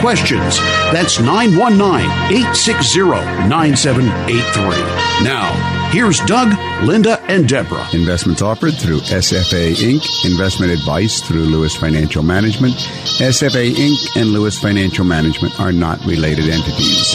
questions. That's 919 860 9783. Now, here's Doug, Linda, and Deborah. Investments offered through SFA Inc., investment advice through Lewis Financial Management. SFA Inc. and Lewis Financial Management are not related entities.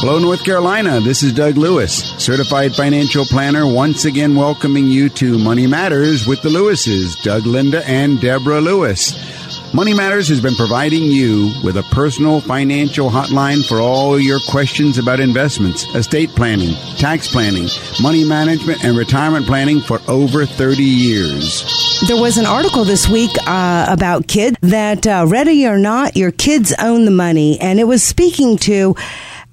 Hello, North Carolina. This is Doug Lewis, certified financial planner, once again welcoming you to Money Matters with the Lewises, Doug Linda and Deborah Lewis. Money Matters has been providing you with a personal financial hotline for all your questions about investments, estate planning, tax planning, money management, and retirement planning for over 30 years. There was an article this week uh, about kids that, uh, ready or not, your kids own the money, and it was speaking to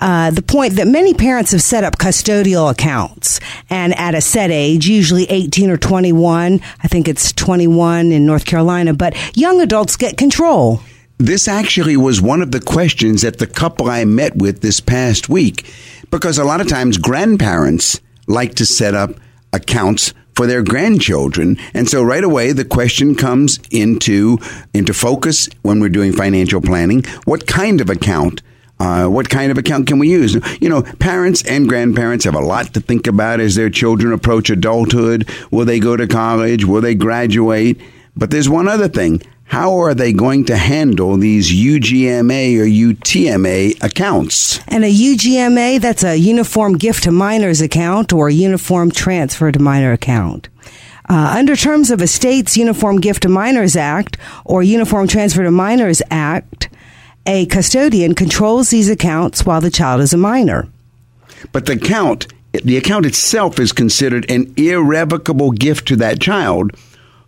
uh, the point that many parents have set up custodial accounts and at a set age, usually 18 or 21. I think it's 21 in North Carolina, but young adults get control. This actually was one of the questions that the couple I met with this past week, because a lot of times grandparents like to set up accounts for their grandchildren. And so right away the question comes into into focus when we're doing financial planning. What kind of account uh, what kind of account can we use? You know, parents and grandparents have a lot to think about as their children approach adulthood. Will they go to college? Will they graduate? But there's one other thing. How are they going to handle these UGMA or UTMA accounts? And a UGMA, that's a Uniform Gift to Minors account or Uniform Transfer to Minor account. Uh, under terms of a state's Uniform Gift to Minors Act or Uniform Transfer to Minors Act, a custodian controls these accounts while the child is a minor. But the account, the account itself is considered an irrevocable gift to that child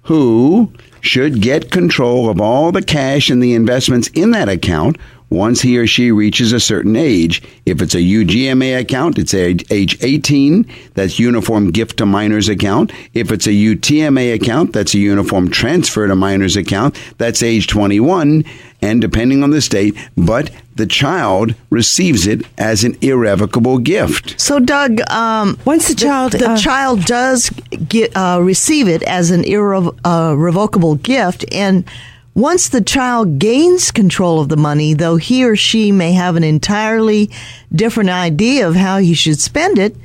who should get control of all the cash and the investments in that account once he or she reaches a certain age. If it's a UGMA account, it's age, age 18. That's Uniform Gift to Minors account. If it's a UTMA account, that's a Uniform Transfer to Minors account. That's age 21 and depending on the state, but the child receives it as an irrevocable gift. So, Doug, um, once the child the, the uh, child does get uh, receive it as an irrevocable uh, gift, and once the child gains control of the money, though he or she may have an entirely different idea of how he should spend it,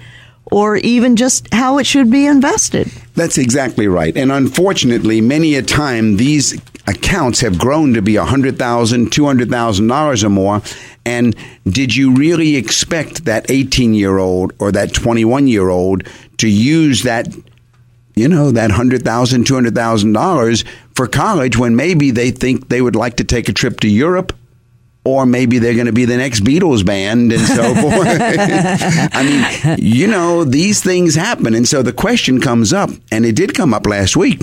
or even just how it should be invested. That's exactly right. And unfortunately, many a time these accounts have grown to be $100,000, $200,000 or more. And did you really expect that 18 year old or that 21 year old to use that, you know, that $100,000, $200,000 for college when maybe they think they would like to take a trip to Europe? Or maybe they're going to be the next Beatles band and so forth. I mean, you know, these things happen. And so the question comes up, and it did come up last week.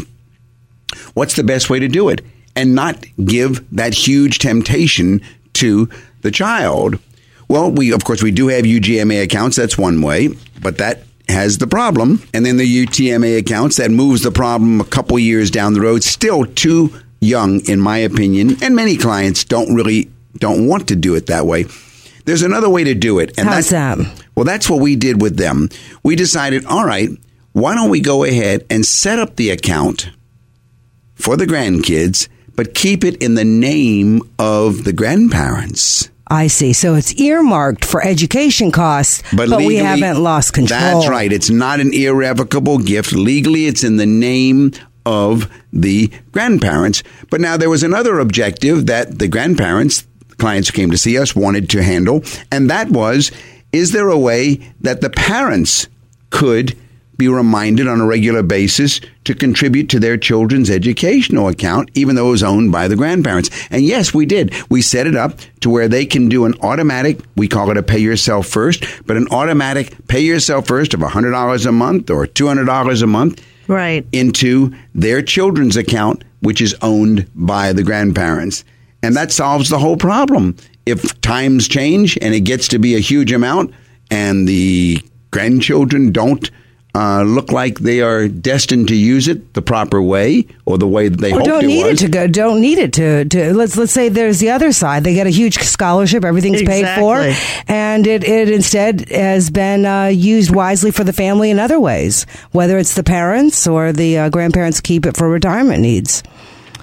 What's the best way to do it? and not give that huge temptation to the child. Well, we of course we do have UGMA accounts. That's one way, but that has the problem. And then the UTMA accounts that moves the problem a couple years down the road. Still too young, in my opinion. And many clients don't really don't want to do it that way. There's another way to do it, and How's that's that? well. That's what we did with them. We decided, all right, why don't we go ahead and set up the account for the grandkids but keep it in the name of the grandparents. I see. So it's earmarked for education costs, but, but legally, we haven't lost control. That's right. It's not an irrevocable gift. Legally, it's in the name of the grandparents. But now there was another objective that the grandparents, clients who came to see us, wanted to handle, and that was is there a way that the parents could be reminded on a regular basis to contribute to their children's educational account, even though it was owned by the grandparents. And yes, we did. We set it up to where they can do an automatic, we call it a pay yourself first, but an automatic pay yourself first of $100 a month or $200 a month right. into their children's account, which is owned by the grandparents. And that solves the whole problem. If times change and it gets to be a huge amount and the grandchildren don't uh, look like they are destined to use it the proper way or the way that they or hoped don't it need was. it to go. Don't need it to, to let's let's say there's the other side. They get a huge scholarship, everything's paid for, and it, it instead has been uh, used wisely for the family in other ways. Whether it's the parents or the uh, grandparents keep it for retirement needs.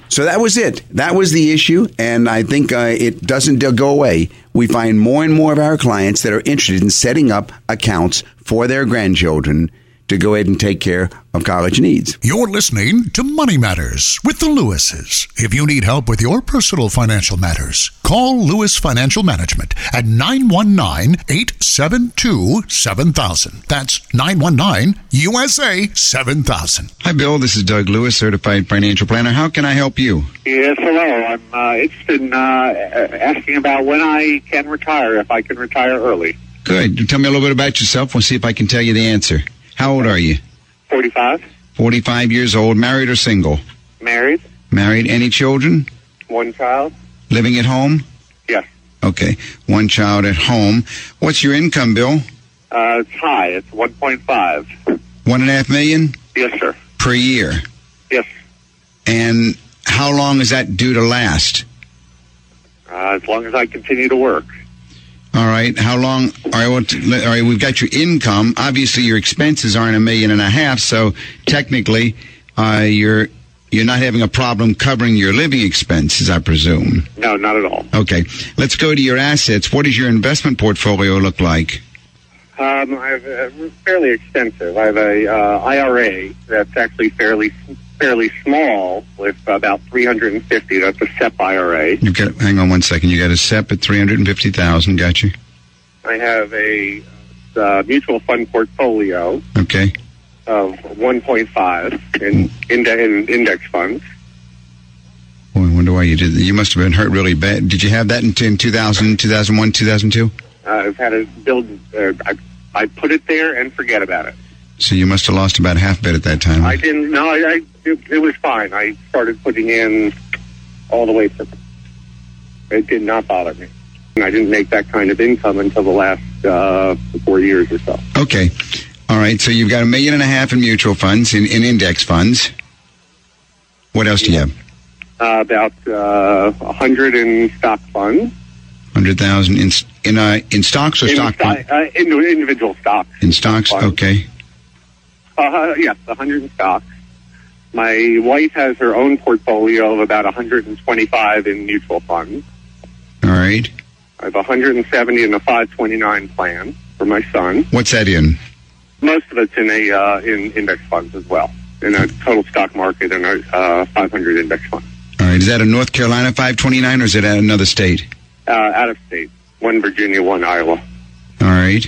So that was it. That was the issue, and I think uh, it doesn't go away. We find more and more of our clients that are interested in setting up accounts for their grandchildren to go ahead and take care of college needs. You're listening to Money Matters with the Lewises. If you need help with your personal financial matters, call Lewis Financial Management at 919 872 7000. That's 919 USA 7000. Hi, Bill. This is Doug Lewis, certified financial planner. How can I help you? Yes, hello. I'm uh, interested in uh, asking about when I can retire, if I can retire early. Good. Tell me a little bit about yourself. We'll see if I can tell you the answer. How old are you? 45, 45 years old, married or single? married, Married. Any children? one child. Living at home? Yes. Okay. One child at home. What's your income, Bill? Uh, it's high. It's 1.5. One and a half million Yes, sir. per year. Yes. And how long is that due to last? Uh, as long as I continue to work. All right. How long? All right. Well, t- all right. We've got your income. Obviously, your expenses aren't a million and a half. So technically, uh, you're you're not having a problem covering your living expenses, I presume. No, not at all. Okay. Let's go to your assets. What does your investment portfolio look like? Um, I have uh, fairly extensive. I have a uh, IRA that's actually fairly fairly small with about 350. That's a SEP IRA. You've got. Hang on one second. You got a SEP at three hundred and fifty thousand. Got you. I have a uh, mutual fund portfolio Okay. of 1.5 in, in, in index funds. Boy, I wonder why you did that. You must have been hurt really bad. Did you have that in, in 2000, 2001, 2002? Uh, I've had it build. Uh, I, I put it there and forget about it. So you must have lost about half bet at that time. I didn't. No, I, I it, it was fine. I started putting in all the way to. It did not bother me. And I didn't make that kind of income until the last uh, four years or so. Okay. All right. So you've got a million and a half in mutual funds, in, in index funds. What else do you have? Uh, about uh, a hundred in stock funds. Hundred thousand in in uh, in stocks or in stock sto- fund? uh, in, individual stocks. In stocks. funds. Okay. Uh, yes, hundred stocks. My wife has her own portfolio of about 125 in mutual funds. All right. I have 170 in a 529 plan for my son. What's that in? Most of it's in a uh, in index funds as well, in a total stock market and a uh, 500 index fund. All right. Is that a North Carolina 529 or is it at another state? Uh, out of state, one Virginia, one Iowa. All right.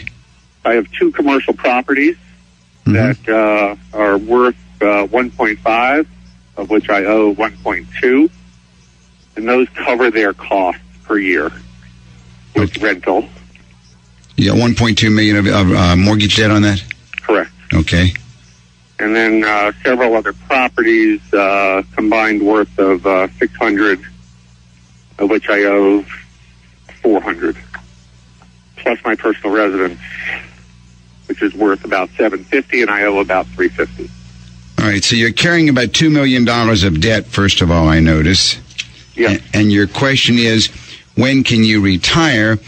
I have two commercial properties Mhm. that uh, are worth uh, 1.5, of which I owe 1.2, and those cover their costs per year with rental. You got 1.2 million of, of uh, mortgage debt on that. Correct. Okay. And then uh, several other properties uh, combined worth of uh, 600, of which I owe 400, plus my personal residence, which is worth about 750, and I owe about 350. All right. So you're carrying about two million dollars of debt. First of all, I notice. Yeah. And your question is, when can you retire?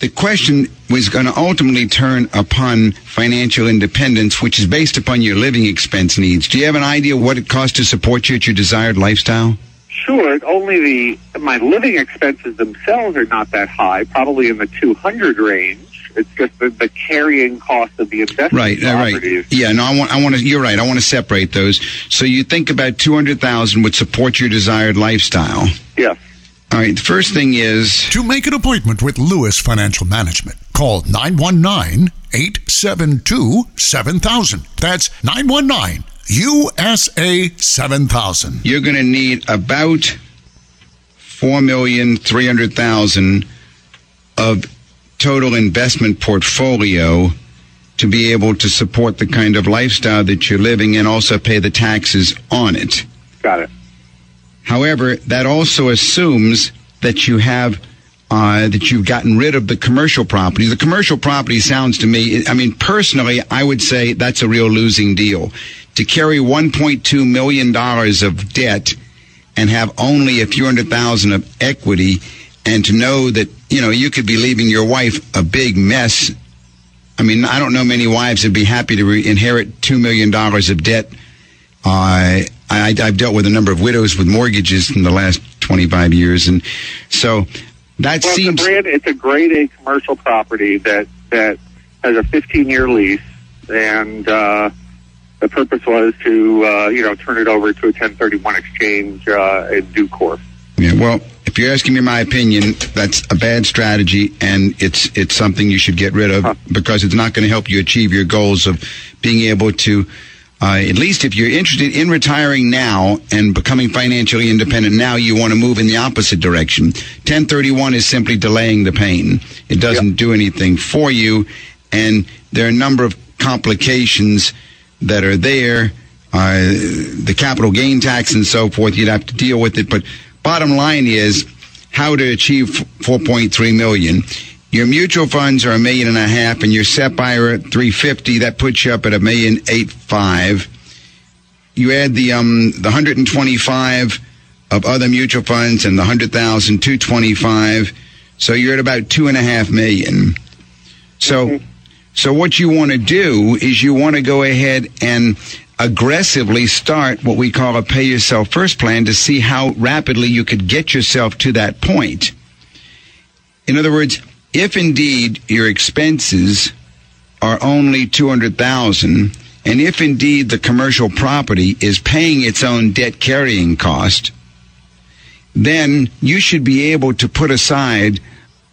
The question was going to ultimately turn upon financial independence, which is based upon your living expense needs. Do you have an idea what it costs to support you at your desired lifestyle? Sure, only the my living expenses themselves are not that high, probably in the 200 range. It's just the, the carrying cost of the investment Right, uh, right. Yeah, no, I want, I want to. You're right. I want to separate those. So you think about two hundred thousand would support your desired lifestyle. Yes. All right. The first thing is To make an appointment with Lewis Financial Management, call 919 872 7000. That's 919 USA 7000. you're going to need about four million three hundred thousand of total investment portfolio to be able to support the kind of lifestyle that you're living and also pay the taxes on it. Got it. However, that also assumes that you have uh, that you've gotten rid of the commercial property. The commercial property sounds to me, I mean, personally, I would say that's a real losing deal. To carry $1.2 million of debt and have only a few hundred thousand of equity and to know that, you know, you could be leaving your wife a big mess. I mean, I don't know many wives would be happy to re- inherit $2 million of debt. Uh, I, I've dealt with a number of widows with mortgages in the last 25 years. And so that well, seems. It's a, brand, it's a grade A commercial property that, that has a 15 year lease. And, uh, the purpose was to, uh, you know, turn it over to a 1031 exchange uh, in due course. Yeah, well, if you're asking me my opinion, that's a bad strategy, and it's it's something you should get rid of huh. because it's not going to help you achieve your goals of being able to. Uh, at least if you're interested in retiring now and becoming financially independent now, you want to move in the opposite direction. 1031 is simply delaying the pain. It doesn't yep. do anything for you, and there are a number of complications that are there, uh, the capital gain tax and so forth. You'd have to deal with it. But bottom line is how to achieve 4.3 million. Your mutual funds are a million and a half, and your SEP IRA at 350. That puts you up at a million eight five. You add the um the 125 of other mutual funds and the 100,000, 225. So you're at about two and a half million. So. Mm-hmm so what you want to do is you want to go ahead and aggressively start what we call a pay yourself first plan to see how rapidly you could get yourself to that point. In other words, if indeed your expenses are only 200,000 and if indeed the commercial property is paying its own debt carrying cost, then you should be able to put aside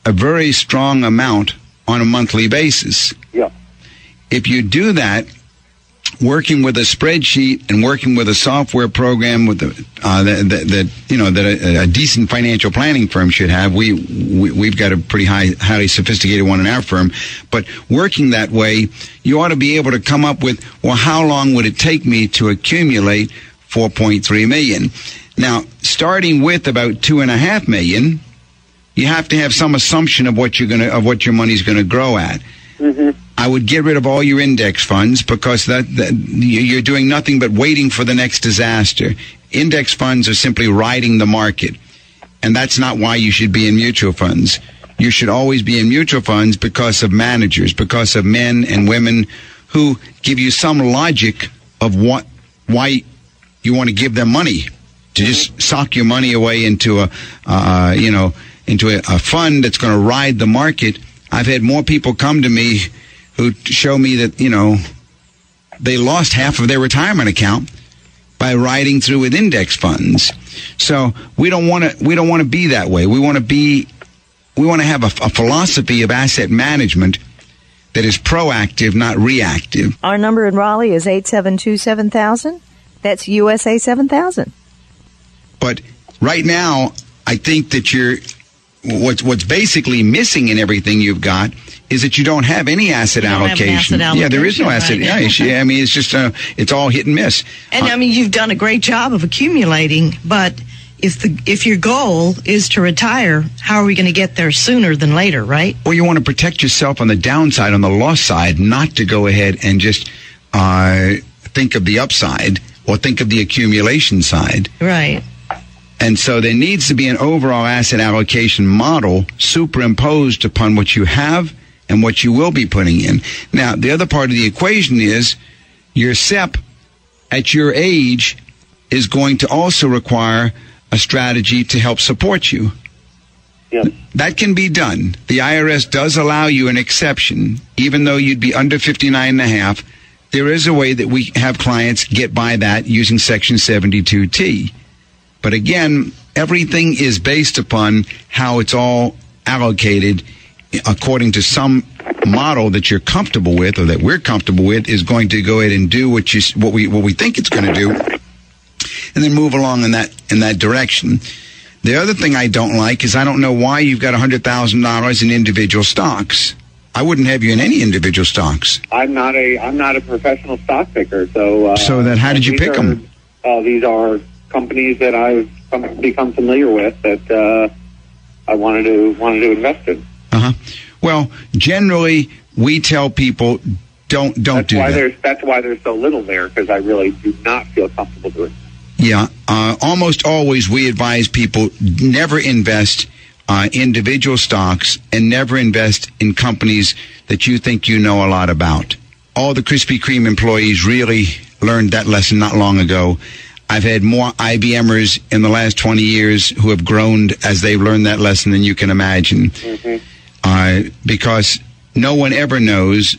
a very strong amount on a monthly basis. Yeah. If you do that, working with a spreadsheet and working with a software program with the, uh, that, that, that, you know that a, a, decent financial planning firm should have. We, we have got a pretty high, highly sophisticated one in our firm, but working that way, you ought to be able to come up with well, how long would it take me to accumulate 4.3 million? Now, starting with about two and a half million you have to have some assumption of what you're to of what your money's going to grow at. Mm-hmm. I would get rid of all your index funds because that, that, you're doing nothing but waiting for the next disaster. Index funds are simply riding the market, and that's not why you should be in mutual funds. You should always be in mutual funds because of managers, because of men and women who give you some logic of what why you want to give them money to just sock your money away into a uh, you know into a, a fund that's going to ride the market. I've had more people come to me who show me that, you know, they lost half of their retirement account by riding through with index funds. So we don't want to we don't want to be that way. We want to be we want to have a, a, philosophy of asset management that is proactive, not reactive. Our number in Raleigh is 872 7000. That's USA 7000. But right now, I think that you're what's what's basically missing in everything you've got is that you don't have any asset, allocation. asset Yeah, there is no asset. Right? Yeah, I mean it's just uh, it's all hit and miss. And uh, I mean you've done a great job of accumulating, but if the if your goal is to retire, how are we going to get there sooner than later, right? Well, you want to protect yourself on the downside, on the loss side, not to go ahead and just uh, think of the upside or think of the accumulation side. Right. And so there needs to be an overall asset allocation model superimposed upon what you have and what you will be putting in. Now, the other part of the equation is your SEP at your age is going to also require a strategy to help support you. Yep. That can be done. The IRS does allow you an exception, even though you'd be under 59 and a half. There is a way that we have clients get by that using Section 72T. But again, everything is based upon how it's all allocated according to some model that you're comfortable with or that we're comfortable with is going to go ahead and do what you what we what we think it's going to do and then move along in that in that direction. The other thing I don't like is I don't know why you've got $100,000 in individual stocks. I wouldn't have you in any individual stocks. I'm not a I'm not a professional stock picker, so uh, So then how did you pick are, them? Uh, these are companies that I've become familiar with that uh, I wanted to wanted to invest in. Uh huh. Well, generally, we tell people don't don't That's do why that. there's that's why there's so little there because I really do not feel comfortable doing. it. Yeah, uh, almost always we advise people never invest uh, individual stocks and never invest in companies that you think you know a lot about. All the Krispy Kreme employees really learned that lesson not long ago. I've had more IBMers in the last 20 years who have groaned as they've learned that lesson than you can imagine. Uh, because no one ever knows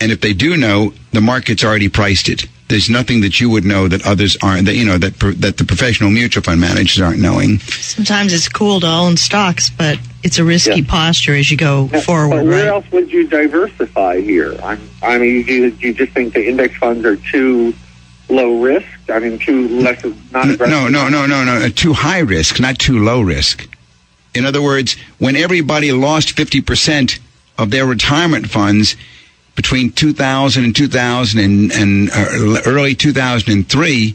and if they do know, the market's already priced it. There's nothing that you would know that others aren't. That you know that pro- that the professional mutual fund managers aren't knowing. Sometimes it's cool to own stocks, but it's a risky Yeah. posture as you go Now, forward, but where right? else would you diversify here? I'm, I mean, do you, do you just think the index funds are too low risk? I mean, too less not aggressive. No, no, no, no, no. uh, Too high risk, not too low risk. In other words, when everybody lost 50% of their retirement funds between 2000 and 2000 and, and uh, early 2003,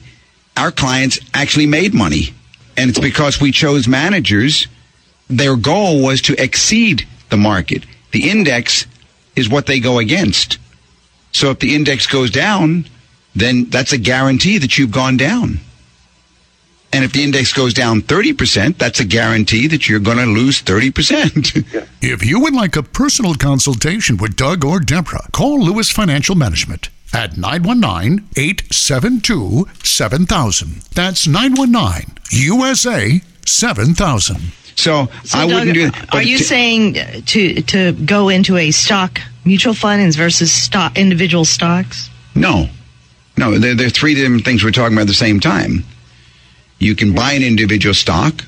our clients actually made money. And it's because we chose managers. Their goal was to exceed the market. The index is what they go against. So if the index goes down, then that's a guarantee that you've gone down. And if the index goes down 30%, that's a guarantee that you're going to lose 30%. If you would like a personal consultation with Doug or Deborah, call Lewis Financial Management at 919 872 7000. That's 919 USA 7000. so, So, I Doug, wouldn't do that. Are you t- saying uh, to to go into a stock mutual fund versus stock individual stocks? No. No, there, there are three different things we're talking about at the same time. You can buy an individual stock,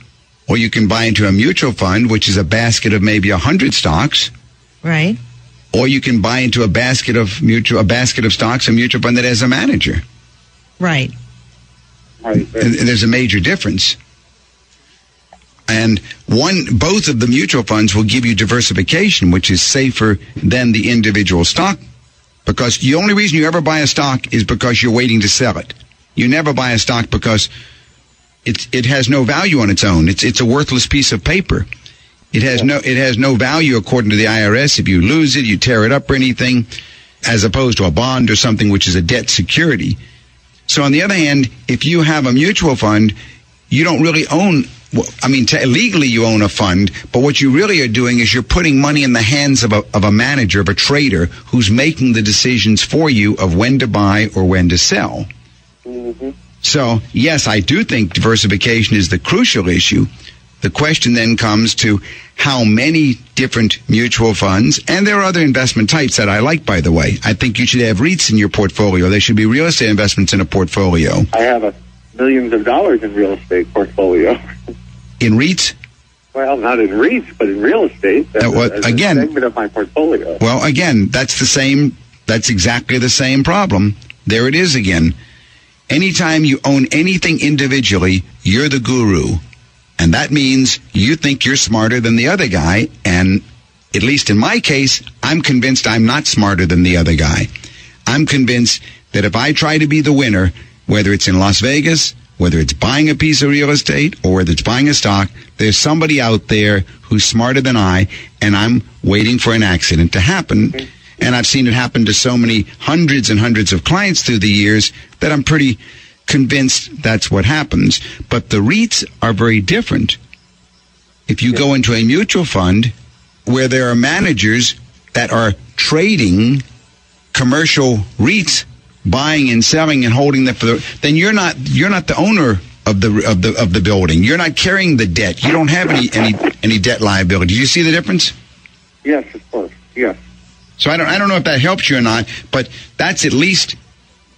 or you can buy into a mutual fund, which is a basket of maybe 100 stocks, Right. or you can buy into a basket of mutual, a basket of stocks, a mutual fund that has a manager. Right. Right. And there's a major difference. And one, both of the mutual funds will give you diversification, which is safer than the individual stock. Because the only reason you ever buy a stock is because you're waiting to sell it. You never buy a stock because it's, it has no value on its own. It's, it's a worthless piece of paper. It has no, it has no value according to the IRS. If you lose it, you tear it up or anything, as opposed to a bond or something which is a debt security. So on the other hand, if you have a mutual fund, you don't really own. Well, I mean, legally you own a fund, but what you really are doing is you're putting money in the hands of a, of a manager, of a trader, who's making the decisions for you of when to buy or when to sell. Mm-hmm. So, yes, I do think diversification is the crucial issue. The question then comes to how many different mutual funds, and there are other investment types that I like, by the way. I think you should have REITs in your portfolio. There should be real estate investments in a portfolio. I have a millions of dollars in real estate portfolio. In REITs, Well, not in REITs, but in real estate. As what- as again- segment of my portfolio. Well, again, that's the same, that's exactly the same problem. There it is again. Anytime you own anything individually, you're the guru. And that means you think you're smarter than the other guy. And at least in my case, I'm convinced I'm not smarter than the other guy. I'm convinced that if I try to be the winner, whether it's in Las Vegas, whether it's buying a piece of real estate or whether it's buying a stock, there's somebody out there who's smarter than I, and I'm waiting for an accident to happen. And I've seen it happen to so many hundreds and hundreds of clients through the years that I'm pretty convinced that's what happens. But the REITs are very different. If you go into a mutual fund where there are managers that are trading commercial REITs, buying and selling and holding them for the, then you're not you're not the owner of the of the of the building. You're not carrying the debt. You don't have any any any debt liability. Do you see the difference? Yes, of course. Yes. So I don't I don't know if that helps you or not, but that's at least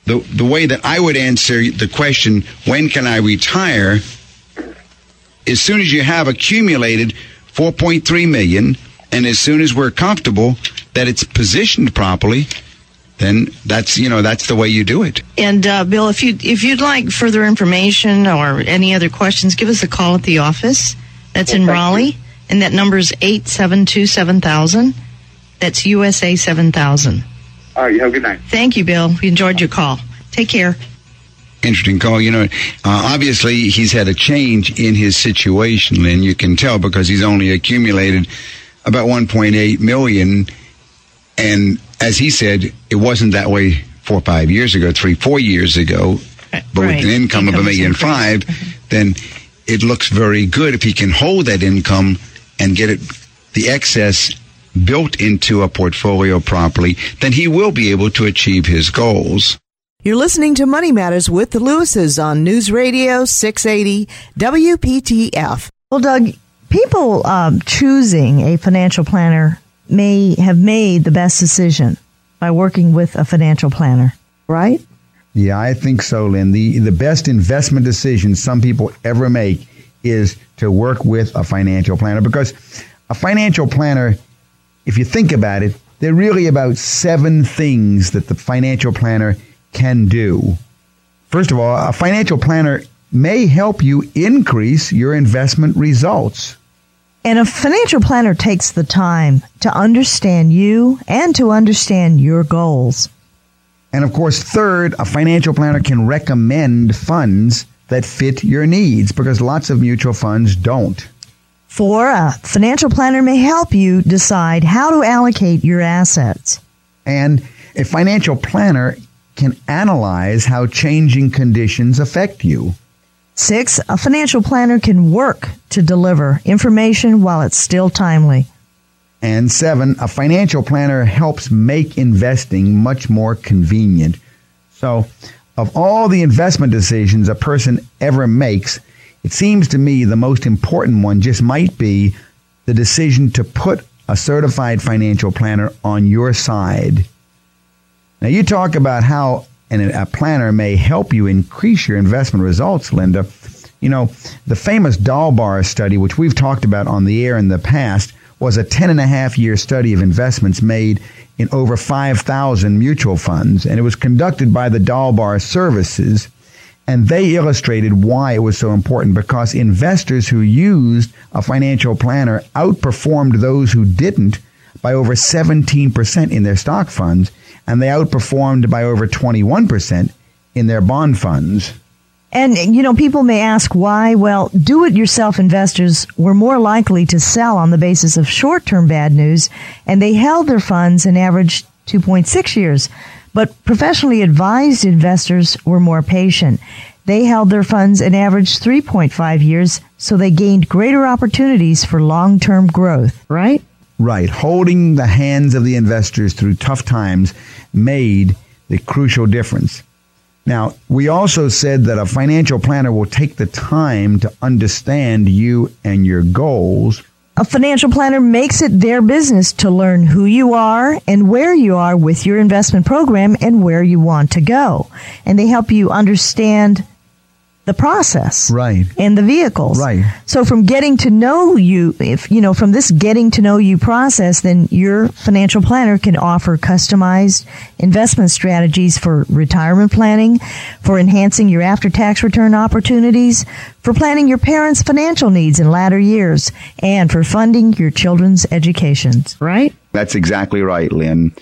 the the way that I would answer the question, when can I retire? As soon as you have accumulated 4.3 million and as soon as we're comfortable that it's positioned properly, then that's you know that's the way you do it. And uh, Bill, if you if you'd like further information or any other questions, give us a call at the office. That's in Well, thank Raleigh, and that number is eight seven two seven thousand. That's USA seven thousand. All right. You have a good night. Thank you, Bill. We enjoyed your call. Take care. interesting call. You know, uh, obviously he's had a change in his situation, and you can tell because he's only accumulated about 1.8 million. And as he said, it wasn't that way four or five years ago, three, four years ago. But Right. with an income of a Income has million increased. five, then it looks very good if he can hold that income and get it the excess built into a portfolio properly, then he will be able to achieve his goals. You're listening to Money Matters with the Lewises on News Radio 680 WPTF. Well, Doug, people um, choosing a financial planner may have made the best decision by working with a financial planner, right? Yeah, I think so, Lynn. The the best investment decision some people ever make is to work with a financial planner because a financial planner, if you think about it, there are really about seven things that the financial planner can do. First of all, a financial planner may help you increase your investment results. And a financial planner takes the time to understand you and to understand your goals. And of course, third, a financial planner can recommend funds that fit your needs because lots of mutual funds don't. Four, a financial planner may help you decide how to allocate your assets. And a financial planner can analyze how changing conditions affect you. Six, a financial planner can work to deliver information while it's still timely. And seven, a financial planner helps make investing much more convenient. So, of all the investment decisions a person ever makes, it seems to me the most important one just might be the decision to put a certified financial planner on your side. Now, you talk about how an, a planner may help you increase your investment results, Linda. You know, the famous Dalbar study, which we've talked about on the air in the past, was a 10 and a half year study of investments made in over 5,000 mutual funds, and it was conducted by the Dalbar Services. And they illustrated why it was so important because investors who used a financial planner outperformed those who didn't by over 17% in their stock funds, and they outperformed by over 21% in their bond funds. And, you know, people may ask why. Well, do it yourself investors were more likely to sell on the basis of short term bad news, and they held their funds an average 2.6 years. But professionally advised investors were more patient. They held their funds an average 3.5 years, so they gained greater opportunities for long term growth, right? Right. Holding the hands of the investors through tough times made the crucial difference. Now, we also said that a financial planner will take the time to understand you and your goals. A financial planner makes it their business to learn who you are and where you are with your investment program and where you want to go. And they help you understand the process. Right. And the vehicles. Right. So from getting to know you, if, you know, from this getting to know you process, then your financial planner can offer customized investment strategies for retirement planning, for enhancing your after tax return opportunities, for planning your parents' financial needs in latter years, and for funding your children's educations. Right? That's exactly right, Lynn.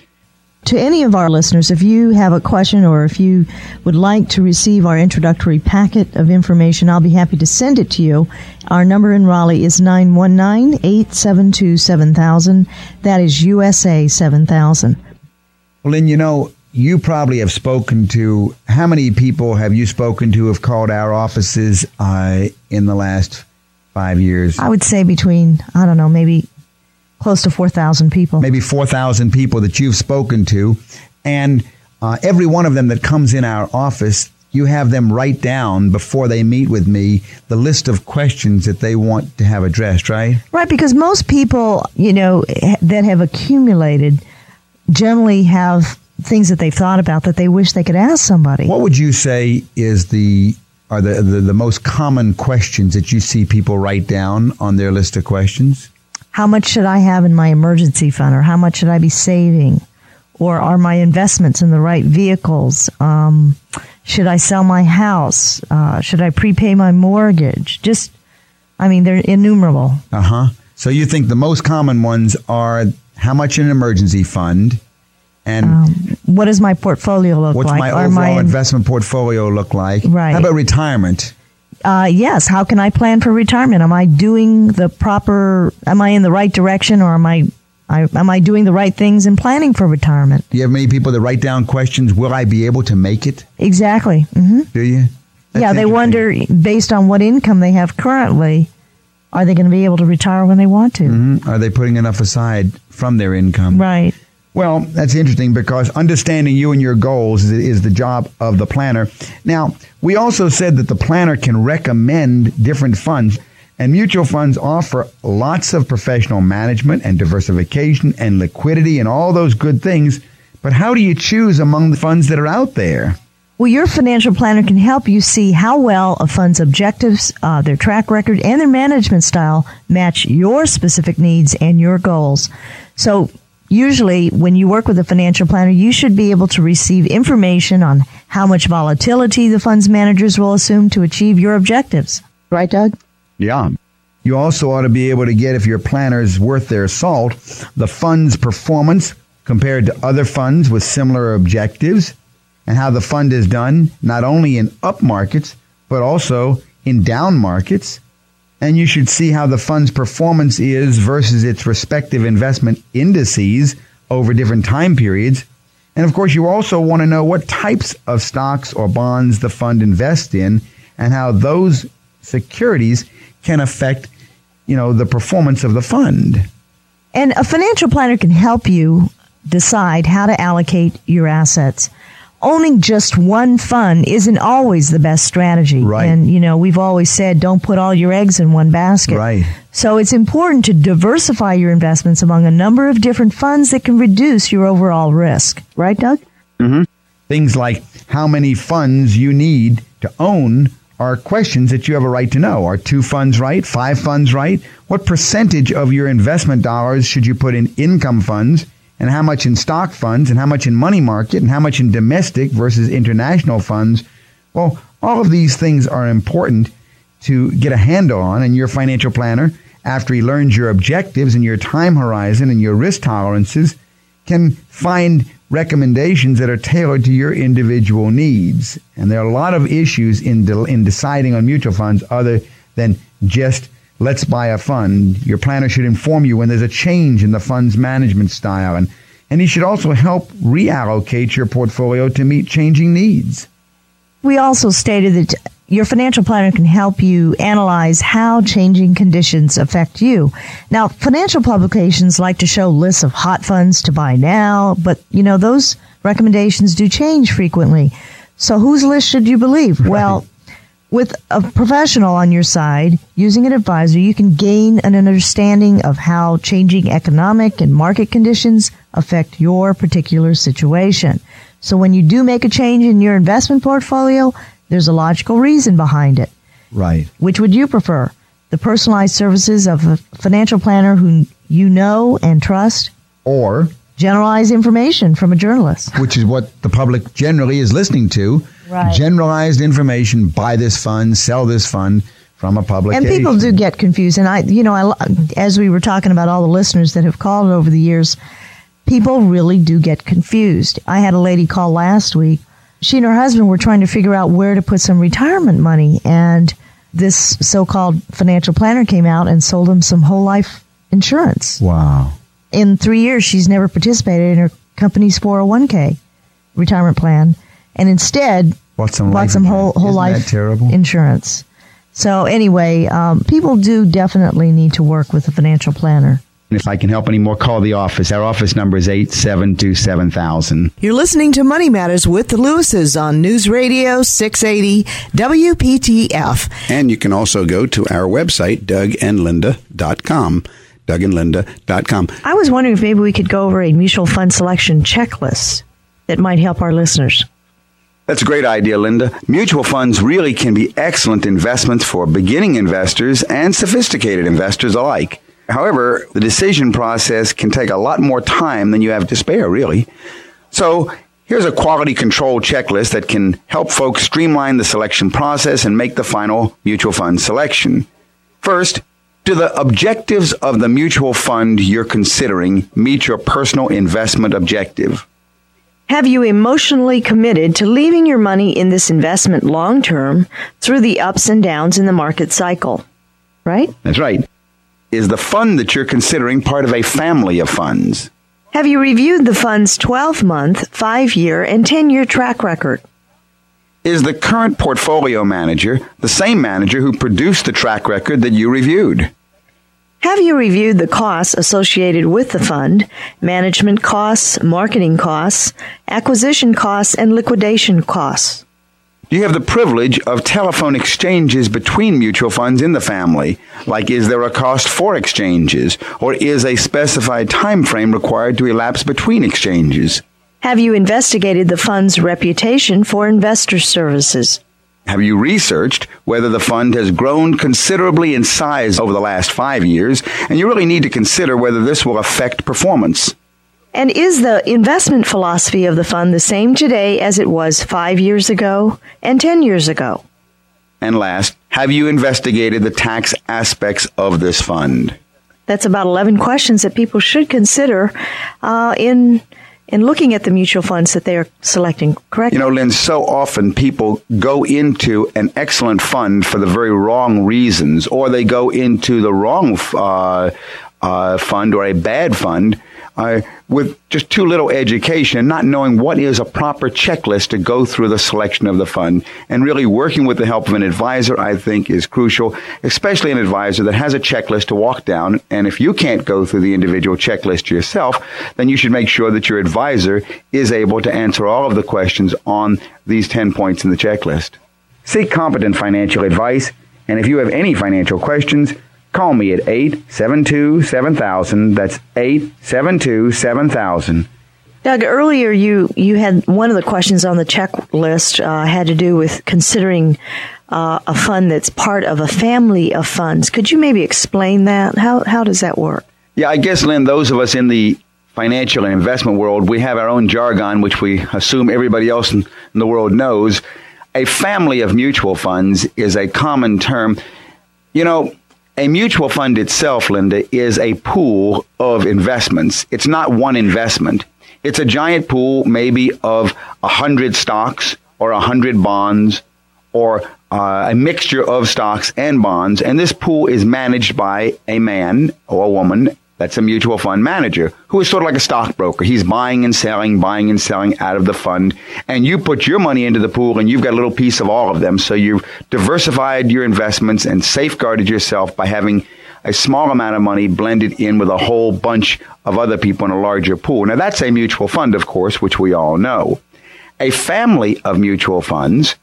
To any of our listeners, if you have a question or if you would like to receive our introductory packet of information, I'll be happy to send it to you. Our number in Raleigh is 919-872-7000. That is USA 7000. Well, Lynn, you know, you probably have spoken to how many people have you spoken to have called our offices uh, in the last five years? I would say between, I don't know, maybe close to 4,000 people. maybe 4,000 people that you've spoken to. And uh, every one of them that comes in our office, you have them write down before they meet with me the list of questions that they want to have addressed, right? Right, because most people, you know, that have accumulated generally have things that they've thought about that they wish they could ask somebody. What would you say is the are the, the, the most common questions that you see people write down on their list of questions? How much should I have in my emergency fund, or how much should I be saving, or are my investments in the right vehicles? Um, should I sell my house? Uh, should I prepay my mortgage? Just, I mean, they're innumerable. Uh huh. So you think the most common ones are how much in an emergency fund, And Um, what does my portfolio look what's like? What's my overall in- investment portfolio look like? Right. How about retirement? Uh, yes. How can I plan for retirement? Am I doing the proper? Am I in the right direction, or am I, I am I doing the right things in planning for retirement? Do you have many people that write down questions? Will I be able to make it? Exactly. Mm-hmm. Do you? That's yeah, they wonder based on what income they have currently, are they going to be able to retire when they want to? Mhm. Are they putting enough aside from their income? Right. Well, that's interesting because understanding you and your goals is, is the job of the planner. Now, we also said that the planner can recommend different funds, and mutual funds offer lots of professional management and diversification and liquidity and all those good things. But how do you choose among the funds that are out there? Well, your financial planner can help you see how well a fund's objectives, uh, their track record, and their management style match your specific needs and your goals. So, usually, when you work with a financial planner, you should be able to receive information on how much volatility the fund's managers will assume to achieve your objectives. Right, Doug? Yeah. You also ought to be able to get, if your planner is worth their salt, the fund's performance compared to other funds with similar objectives and how the fund is done not only in up markets, but also in down markets. And you should see how the fund's performance is versus its respective investment indices over different time periods. And of course, you also want to know what types of stocks or bonds the fund invests in and how those securities can affect, you know, the performance of the fund. And a financial planner can help you decide how to allocate your assets. Owning just one fund isn't always the best strategy. Right. And, you know, we've always said don't put all your eggs in one basket. Right. So it's important to diversify your investments among a number of different funds that can reduce your overall risk. Right, Doug? Mm-hmm. Things like how many funds you need to own are questions that you have a right to know. Are two funds right? Five funds right? What percentage of your investment dollars should you put in income funds? And how much in stock funds? And how much in money market? And how much in domestic versus international funds? Well, all of these things are important to get a handle on. And your financial planner, after he learns your objectives and your time horizon and your risk tolerances, can find recommendations that are tailored to your individual needs. And there are a lot of issues in de- in deciding on mutual funds other than just let's buy a fund. Your planner should inform you when there's a change in the fund's management style and and he should also help reallocate your portfolio to meet changing needs. We also stated that your financial planner can help you analyze how changing conditions affect you. Now, financial publications like to show lists of hot funds to buy now, but you know, those recommendations do change frequently. So whose list should you believe? Well, with a professional on your side, using an advisor, you can gain an understanding of how changing economic and market conditions affect your particular situation. So when you do make a change in your investment portfolio, there's a logical reason behind it. Right. Which would you prefer? The personalized services of a financial planner who you know and trust, Or generalized information from a journalist. which is what the public generally is listening to. Right. Generalized information, buy this fund, sell this fund from a public And people do get confused. And I, you know, I, as we were talking about all the listeners that have called over the years, people really do get confused. I had a lady call last week. She and her husband were trying to figure out where to put some retirement money. And this so called financial planner came out and sold them some whole life insurance. Wow. In three years, she's never participated in her company's 401k retirement plan. And instead, Bought some bought life some whole, whole Isn't life that terrible? insurance. So anyway, um, people do definitely need to work with a financial planner. If I can help anymore, call the office. Our office number is 872 7000. You're listening to Money Matters with the Lewises on News Radio 680 WPTF. And you can also go to our website, dougandlinda.com. Dougandlinda.com. I was wondering if maybe we could go over a mutual fund selection checklist that might help our listeners. That's a great idea, Linda. Mutual funds really can be excellent investments for beginning investors and sophisticated investors alike. However, the decision process can take a lot more time than you have to spare, really. So, here's a quality control checklist that can help folks streamline the selection process and make the final mutual fund selection. First, do the objectives of the mutual fund you're considering meet your personal investment objective? Have you emotionally committed to leaving your money in this investment long term through the ups and downs in the market cycle? Right? That's right. Is the fund that you're considering part of a family of funds? Have you reviewed the fund's 12 month, 5 year, and 10 year track record? Is the current portfolio manager the same manager who produced the track record that you reviewed? Have you reviewed the costs associated with the fund, management costs, marketing costs, acquisition costs, and liquidation costs? You have the privilege of telephone exchanges between mutual funds in the family? Like, is there a cost for exchanges? Or is a specified time frame required to elapse between exchanges? Have you investigated the fund's reputation for investor services? Have you researched whether the fund has grown considerably in size over the last five years? And you really need to consider whether this will affect performance. And is the investment philosophy of the fund the same today as it was five years ago and 10 years ago? And last, have you investigated the tax aspects of this fund? That's about 11 questions that people should consider uh, in in looking at the mutual funds that they are selecting, correct? You know, Lynn, so often people go into an excellent fund for the very wrong reasons, or they go into the wrong uh, uh, fund or a bad fund with just too little education, not knowing what is a proper checklist to go through the selection of the fund. And really working with the help of an advisor, I think, is crucial, especially an advisor that has a checklist to walk down. And if you can't go through the individual checklist yourself, then you should make sure that your advisor is able to answer all of the questions on these 10 points in the checklist. Seek competent financial advice. And if you have any financial questions, Call me at 872 7000. That's 872 7000. Doug, earlier you, you had one of the questions on the checklist uh, had to do with considering uh, a fund that's part of a family of funds. Could you maybe explain that? How, how does that work? Yeah, I guess, Lynn, those of us in the financial and investment world, we have our own jargon, which we assume everybody else in, in the world knows. A family of mutual funds is a common term. You know, a mutual fund itself, Linda, is a pool of investments. It's not one investment. It's a giant pool, maybe of a hundred stocks or a hundred bonds or uh, a mixture of stocks and bonds. And this pool is managed by a man or a woman that's a mutual fund manager who is sort of like a stockbroker. He's buying and selling, buying and selling out of the fund. And you put your money into the pool and you've got a little piece of all of them. So you've diversified your investments and safeguarded yourself by having a small amount of money blended in with a whole bunch of other people in a larger pool. Now that's a mutual fund, of course, which we all know. A family of mutual funds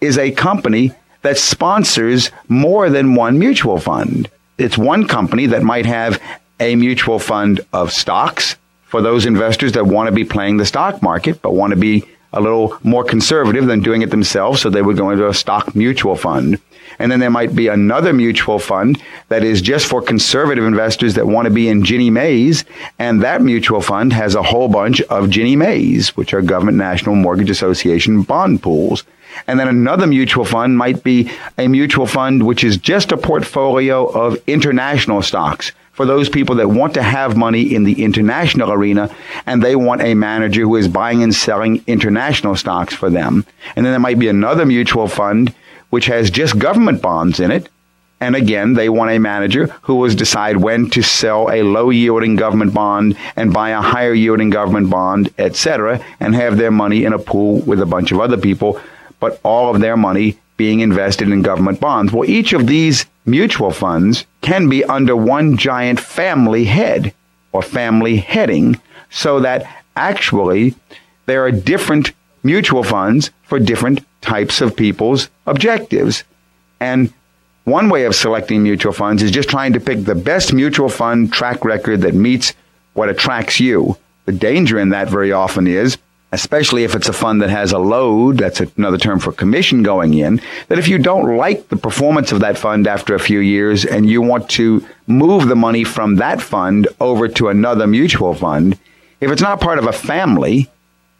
is a company that sponsors more than one mutual fund. It's one company that might have a mutual fund of stocks for those investors that want to be playing the stock market but want to be a little more conservative than doing it themselves. So they would go into a stock mutual fund. And then there might be another mutual fund that is just for conservative investors that want to be in Ginnie Maes. And that mutual fund has a whole bunch of Ginnie Maes, which are Government National Mortgage Association bond pools. And then another mutual fund might be a mutual fund which is just a portfolio of international stocks for those people that want to have money in the international arena and they want a manager who is buying and selling international stocks for them. And then there might be another mutual fund which has just government bonds in it. And again, they want a manager who will decide when to sell a low yielding government bond and buy a higher yielding government bond, etc., and have their money in a pool with a bunch of other people, but all of their money being invested in government bonds. Well, each of these mutual funds can be under one giant family head or family heading so that actually there are different mutual funds for different types of people's objectives. And one way of selecting mutual funds is just trying to pick the best mutual fund track record that meets what attracts you. The danger in that very often is especially if it's a fund that has a load, that's another term for commission going in, that if you don't like the performance of that fund after a few years and you want to move the money from that fund over to another mutual fund, if it's not part of a family,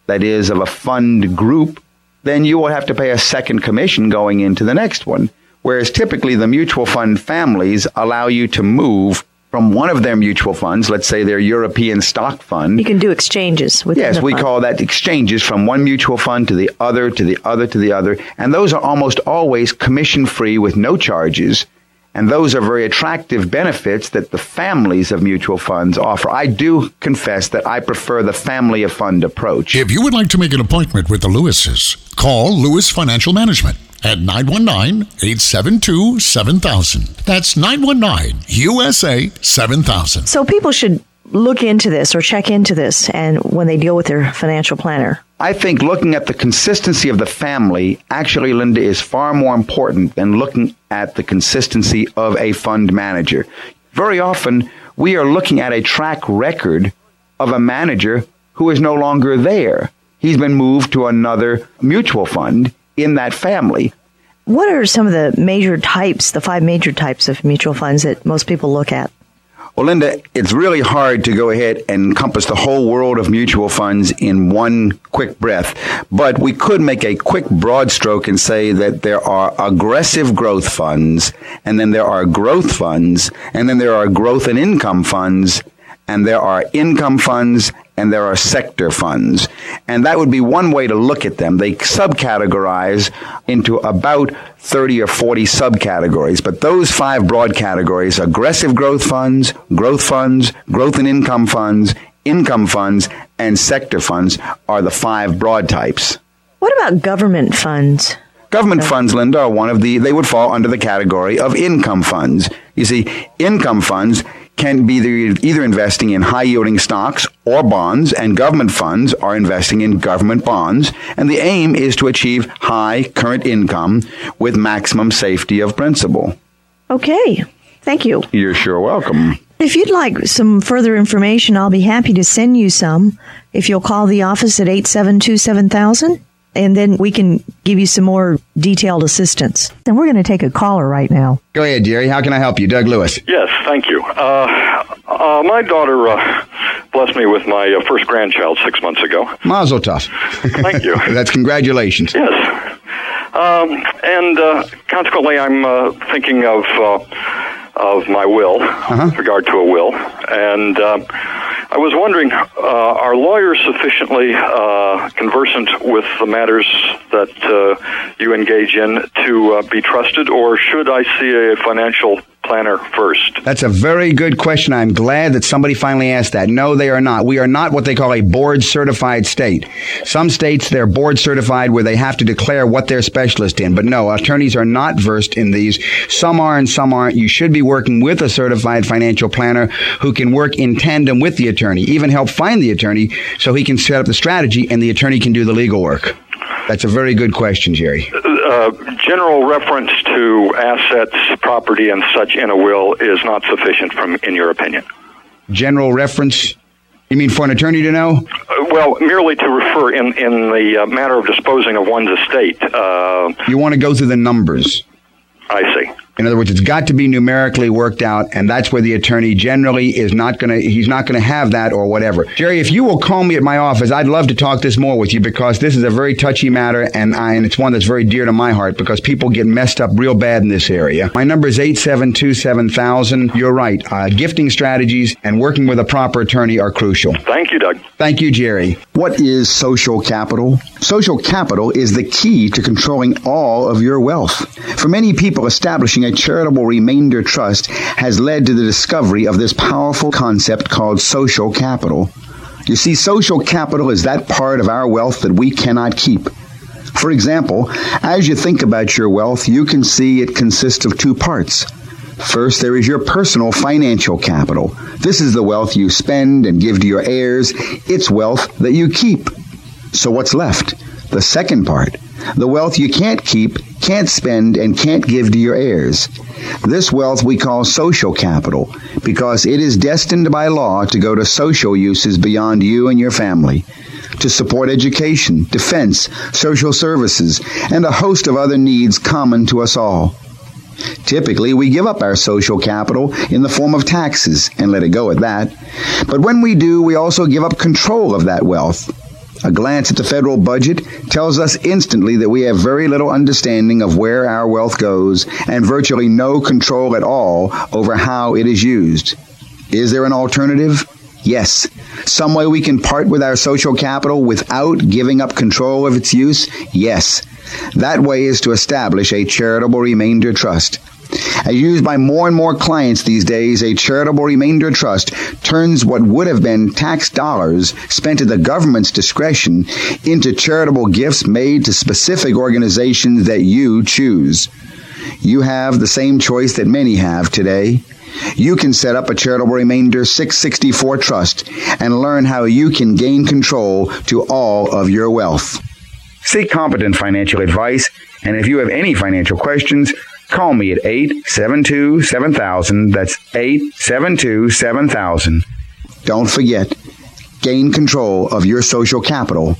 that is, of a fund group, then you will have to pay a second commission going into the next one. Whereas typically the mutual fund families allow you to move from one of their mutual funds, let's say their European stock fund. You can do exchanges with Yes, we fund. call that exchanges from one mutual fund to the other, to the other, to the other. And those are almost always commission free with no charges. And those are very attractive benefits that the families of mutual funds offer. I do confess that I prefer the family of fund approach. If you would like to make an appointment with the Lewises, call Lewis Financial Management at 919-872-7000. That's 919-USA 7000. So people should look into this or check into this and when they deal with their financial planner. I think looking at the consistency of the family, actually, Linda, is far more important than looking at the consistency of a fund manager. Very often, we are looking at a track record of a manager who is no longer there. He's been moved to another mutual fund in that family. What are some of the major types, the five major types of mutual funds that most people look at? Well, Linda, it's really hard to go ahead and encompass the whole world of mutual funds in one quick breath. But we could make a quick broad stroke and say that there are aggressive growth funds, and then there are growth funds, and then there are growth and income funds, and there are income funds, and there are sector funds. And that would be one way to look at them. They subcategorize into about 30 or 40 subcategories. But those five broad categories aggressive growth funds, growth funds, growth and income funds, income funds, and sector funds are the five broad types. What about government funds? Government funds, Linda, are one of the, they would fall under the category of income funds. You see, income funds can be either investing in high yielding stocks or bonds, and government funds are investing in government bonds. And the aim is to achieve high current income with maximum safety of principal. Okay. Thank you. You're sure welcome. If you'd like some further information, I'll be happy to send you some if you'll call the office at 872 7000 and then we can give you some more detailed assistance. And we're going to take a caller right now. Go ahead, Jerry. How can I help you? Doug Lewis. Yes, thank you. Uh, uh, my daughter uh, blessed me with my uh, first grandchild six months ago. Mazel tov. thank you. That's congratulations. Yes. Um, and uh, consequently, I'm uh, thinking of of my will, uh-huh. with regard to a will, and uh, I was wondering, uh, are lawyers sufficiently uh, conversant with the matters that uh, you engage in to uh, be trusted, or should I see a financial planner first? That's a very good question. I'm glad that somebody finally asked that. No, they are not. We are not what they call a board certified state. Some states, they're board certified where they have to declare what they're specialist in. But no, attorneys are not versed in these. Some are and some aren't. You should be working with a certified financial planner who can work in tandem with the attorney, even help find the attorney so he can set up the strategy and the attorney can do the legal work. That's a very good question, Jerry. Uh, general reference to assets, property, and such in a will is not sufficient, from in your opinion. General reference. You mean for an attorney to know? Uh, well, merely to refer in in the uh, matter of disposing of one's estate. Uh, you want to go through the numbers. I see. In other words, it's got to be numerically worked out, and that's where the attorney generally is not going to, he's not going to have that or whatever. Jerry, if you will call me at my office, I'd love to talk this more with you because this is a very touchy matter, and, I, and it's one that's very dear to my heart because people get messed up real bad in this area. My number is 872 7000. You're right. Uh, gifting strategies and working with a proper attorney are crucial. Thank you, Doug. Thank you, Jerry. What is social capital? Social capital is the key to controlling all of your wealth. For many people, establishing a charitable remainder trust has led to the discovery of this powerful concept called social capital. You see, social capital is that part of our wealth that we cannot keep. For example, as you think about your wealth, you can see it consists of two parts. First, there is your personal financial capital. This is the wealth you spend and give to your heirs. It's wealth that you keep. So what's left? The second part, the wealth you can't keep, can't spend, and can't give to your heirs. This wealth we call social capital because it is destined by law to go to social uses beyond you and your family to support education, defense, social services, and a host of other needs common to us all. Typically, we give up our social capital in the form of taxes and let it go at that. But when we do, we also give up control of that wealth. A glance at the federal budget tells us instantly that we have very little understanding of where our wealth goes and virtually no control at all over how it is used. Is there an alternative? Yes. Some way we can part with our social capital without giving up control of its use? Yes. That way is to establish a charitable remainder trust. As used by more and more clients these days, a charitable remainder trust turns what would have been tax dollars spent at the government's discretion into charitable gifts made to specific organizations that you choose. You have the same choice that many have today. You can set up a charitable remainder 664 trust and learn how you can gain control to all of your wealth. Seek competent financial advice, and if you have any financial questions, call me at 872 7000. That's 872 7000. Don't forget, gain control of your social capital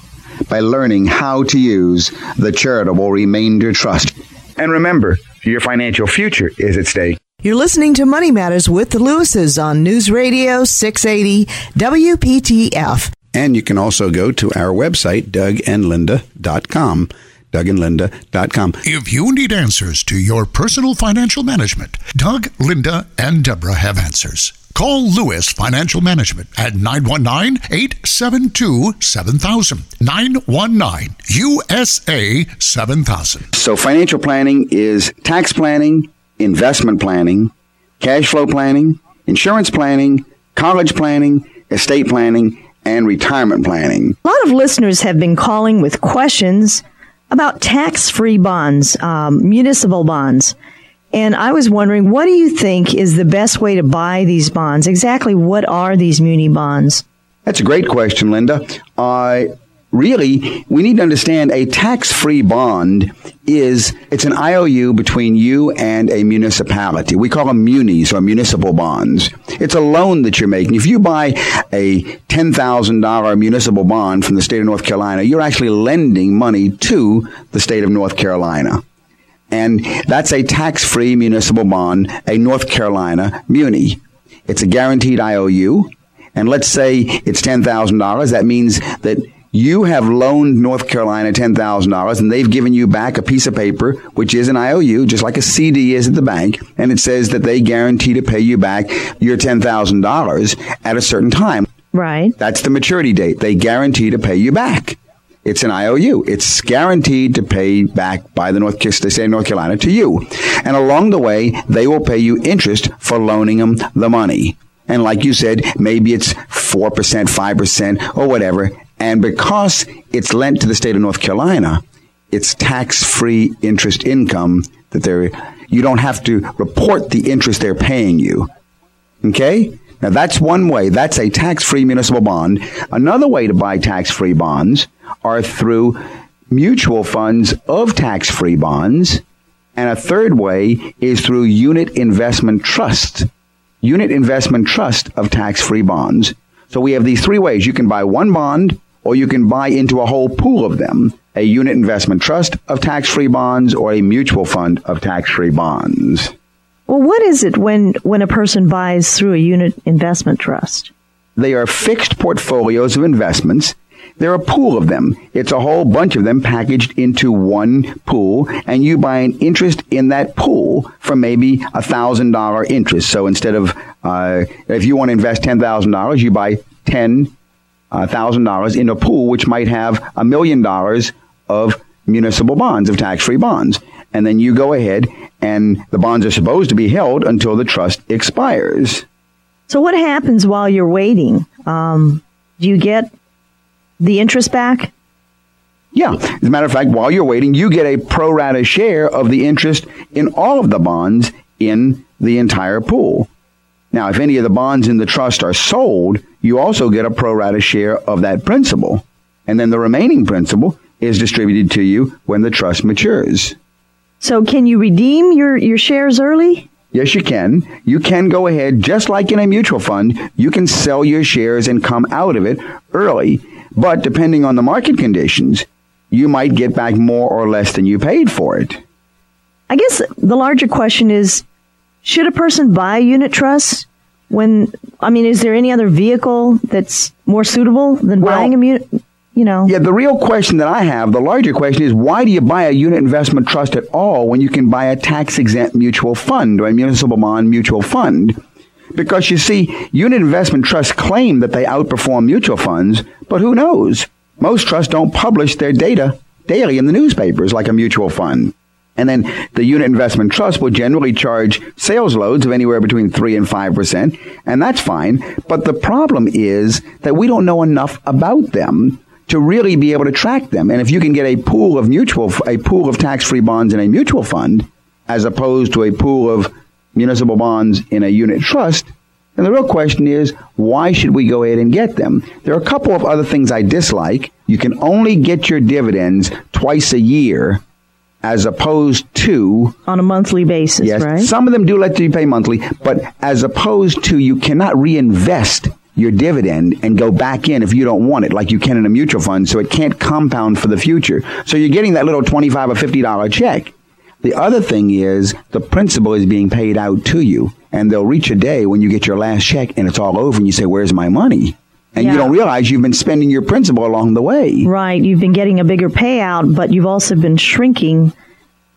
by learning how to use the charitable remainder trust. And remember, your financial future is at stake. You're listening to Money Matters with the Lewises on News Radio 680 WPTF. And you can also go to our website, dougandlinda.com. DougandLinda.com. If you need answers to your personal financial management, Doug, Linda, and Deborah have answers. Call Lewis Financial Management at 919 872 7000. 919 USA 7000. So, financial planning is tax planning, investment planning, cash flow planning, insurance planning, college planning, estate planning, and retirement planning. A lot of listeners have been calling with questions about tax free bonds, um, municipal bonds. And I was wondering, what do you think is the best way to buy these bonds? Exactly what are these muni bonds? That's a great question, Linda. Uh, really, we need to understand a tax-free bond is it's an IOU between you and a municipality. We call them munis or municipal bonds. It's a loan that you're making. If you buy a $10,000 municipal bond from the state of North Carolina, you're actually lending money to the state of North Carolina. And that's a tax-free municipal bond, a North Carolina muni. It's a guaranteed IOU. And let's say it's $10,000. That means that you have loaned North Carolina $10,000 and they've given you back a piece of paper, which is an IOU, just like a CD is at the bank. And it says that they guarantee to pay you back your $10,000 at a certain time. Right. That's the maturity date. They guarantee to pay you back. It's an IOU. It's guaranteed to pay back by the North State of North Carolina to you. And along the way, they will pay you interest for loaning them the money. And like you said, maybe it's 4%, 5%, or whatever. And because it's lent to the state of North Carolina, it's tax-free interest income that they're, you don't have to report the interest they're paying you. Okay? Now that's one way. That's a tax-free municipal bond. Another way to buy tax-free bonds are through mutual funds of tax-free bonds. And a third way is through unit investment trust. Unit investment trust of tax-free bonds. So we have these three ways. You can buy one bond or you can buy into a whole pool of them. A unit investment trust of tax-free bonds or a mutual fund of tax-free bonds. Well, what is it when, when a person buys through a unit investment trust? They are fixed portfolios of investments. They're a pool of them. It's a whole bunch of them packaged into one pool, and you buy an interest in that pool for maybe a thousand dollar interest. So instead of uh, if you want to invest ten thousand dollars, you buy ten uh, thousand dollars in a pool which might have a million dollars of municipal bonds, of tax-free bonds, and then you go ahead and the bonds are supposed to be held until the trust expires. So what happens while you're waiting? Um, do you get the interest back? Yeah. As a matter of fact, while you're waiting, you get a pro rata share of the interest in all of the bonds in the entire pool. Now, if any of the bonds in the trust are sold, you also get a pro rata share of that principal. And then the remaining principal is distributed to you when the trust matures. So can you redeem your, your shares early? Yes, you can. You can go ahead, just like in a mutual fund, you can sell your shares and come out of it early. But depending on the market conditions, you might get back more or less than you paid for it. I guess the larger question is should a person buy a unit trust when, I mean, is there any other vehicle that's more suitable than Well- buying a unit? You know, Yeah, the real question that I have, the larger question is why do you buy a unit investment trust at all when you can buy a tax exempt mutual fund or a municipal bond mutual fund? Because you see, unit investment trusts claim that they outperform mutual funds, but who knows? Most trusts don't publish their data daily in the newspapers like a mutual fund. And then the unit investment trust will generally charge sales loads of anywhere between 3 and 5%, and that's fine. But the problem is that we don't know enough about them to really be able to track them. And if you can get a pool of mutual, a pool of tax-free bonds in a mutual fund, as opposed to a pool of municipal bonds in a unit trust, and the real question is, why should we go ahead and get them? There are a couple of other things I dislike. You can only get your dividends twice a year as opposed to on a monthly basis, yes, right? Some of them do let you pay monthly, but as opposed to you cannot reinvest your dividend and go back in if you don't want it, like you can in a mutual fund, so it can't compound for the future. So you're getting that little twenty-five or fifty dollar check. The other thing is the principal is being paid out to you, and they'll reach a day when you get your last check and it's all over, and you say, "Where's my money?" And Yeah. you don't realize you've been spending your principal along the way. Right. You've been getting a bigger payout, but you've also been shrinking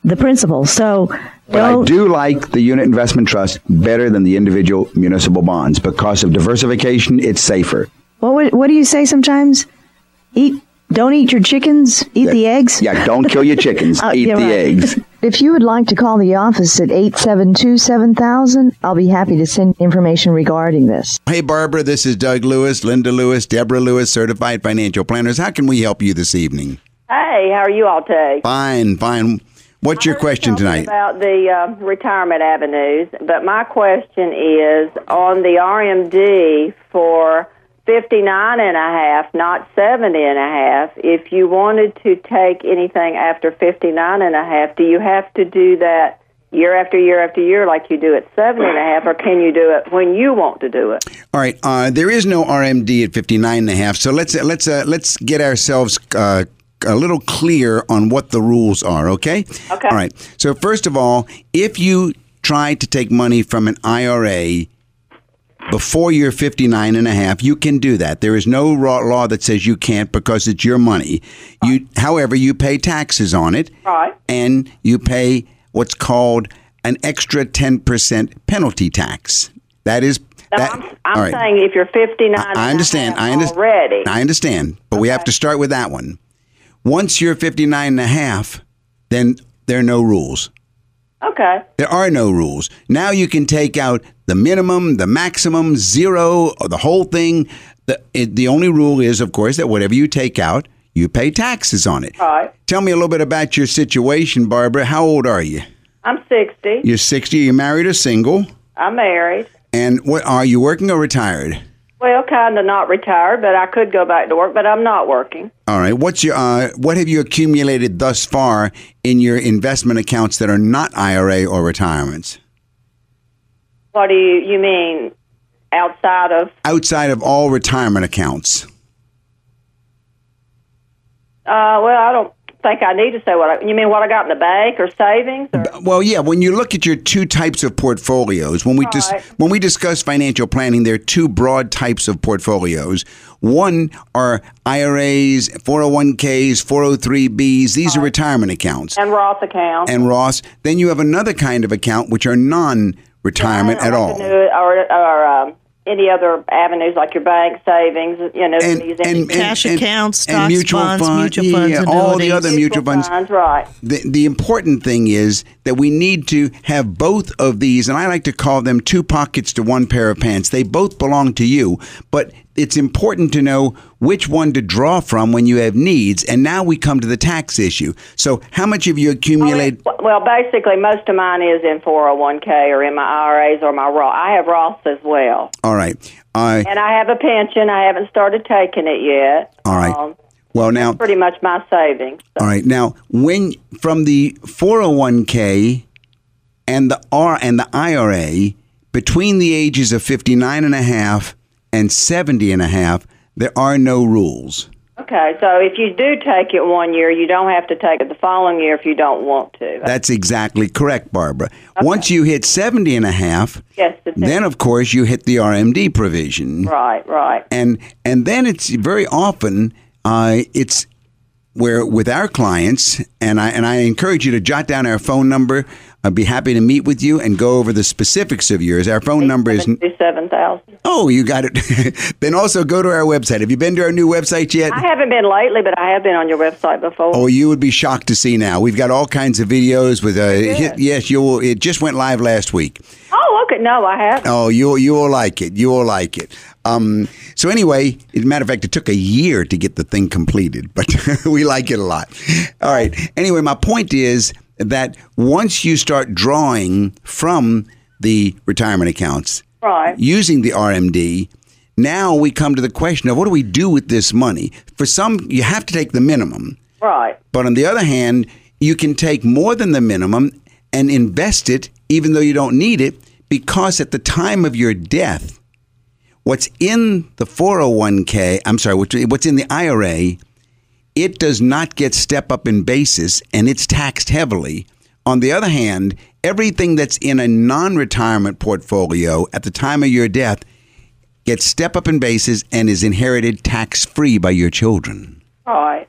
the principal. So But I do like the unit investment trust better than the individual municipal bonds because of diversification. It's safer. What would, What do you say sometimes? Eat. Don't eat your chickens. Eat the eggs. Yeah, don't kill your chickens. Uh, Eat the right. eggs. If you would like to call the office at 872 7000, I'll be happy to send information regarding this. Hey, Barbara, this is Doug Lewis, Linda Lewis, Deborah Lewis, certified financial planners. How can we help you this evening? Hey, how are you all today? Fine, fine. What's your question tonight? About the uh, retirement avenues, but my question is on the RMD for 59 and a half, not 70 and a half. If you wanted to take anything after 59 and a half, do you have to do that year after year after year like you do at 70 and a half, or can you do it when you want to do it? All right, uh, there is no RMD at 59 and a half, so let's let's uh, let's get ourselves uh, a little clear on what the rules are, okay? Okay. All right. So first of all, if you try to take money from an IRA before you're 59 and a half, you can do that. There is no law that says you can't because it's your money. You however, you pay taxes on it. Right. And you pay what's called an extra 10% penalty tax. That is No, that, I'm, I'm right. saying if you're 59 and I a understand. half I understand. already. I understand. But we have to start with that one. Once you're 59 and a half, then there are no rules. Okay. There are no rules. Now you can take out the minimum, the maximum, zero, or the whole thing. The, it, the only rule is, of course, that whatever you take out, you pay taxes on it. Right. Tell me a little bit about your situation, Barbara. How old are you? I'm 60. You're 60. Are You're married or single? I'm married. And what are you working or retired? Well, kind of not retired, but I could go back to work, but I'm not working. All right. What's your uh, what have you accumulated thus far in your investment accounts that are not IRA or retirements? What do you you mean outside of Outside of all retirement accounts. uh well, I don't think I need to say what I, you mean what I got in the bank or savings or Well, yeah, when you look at your two types of portfolios, when we dis- Right. when we discuss financial planning, there are two broad types of portfolios. One are IRAs, 401ks, 403bs. These are retirement accounts. and Roth accounts. And Roth. then you have another kind of account which are non-retirement at all. or or um, any other avenues like your bank savings, you know, these and- Cash and- accounts, and stocks, mutual bonds, fund- mutual funds, yeah, all the annuities. other mutual funds. funds, right? The, the important thing is that we need to have both of these, and I like to call them two pockets to one pair of pants. They both belong to you, but it's important to know which one to draw from when you have needs. And now we come to the tax issue. So, how much have you accumulated? Well, basically, most of mine is in 401k or in my IRAs or my Roth. I have Roths as well, All right. Uh, and I have a pension. I haven't started taking it yet. all right. Um, Well, now, pretty much my savings. All right. Now, when from the 401k and the R and the IRA between the ages of 59 and a half and 70 and a half, there are no rules. Okay, so if you do take it one year, you don't have to take it the following year if you don't want to. That's exactly correct, Barbara. Once you hit 70 and a half, Yes, the then of course you hit the RMD provision. Right, right. And and then it's very often uh, it's where with our clients, and I and I encourage you to jot down our phone number. I'd be happy to meet with you and go over the specifics of yours. Our phone number is seven thousand. Oh, you got it. then also go to our website. Have you been to our new website yet? I haven't been lately, but I have been on your website before. Oh, you would be shocked to see now. We've got all kinds of videos with uh, hit, yes, you will. It just went live last week. Okay. No, I haven't. Oh, you you will like it. You will like it. Um, so anyway, as a matter of fact, it took a year to get the thing completed, but we like it a lot. All right. Anyway, my point is that once you start drawing from the retirement accounts, right, using the RMD, now we come to the question of what do we do with this money? For some, you have to take the minimum. Right. But on the other hand, you can take more than the minimum and invest it even though you don't need it because at the time of your death, what's in the 401k, I'm sorry, what's in the IRA, it does not get step up in basis and it's taxed heavily. On the other hand, everything that's in a non retirement portfolio at the time of your death gets step up in basis and is inherited tax free by your children. Right.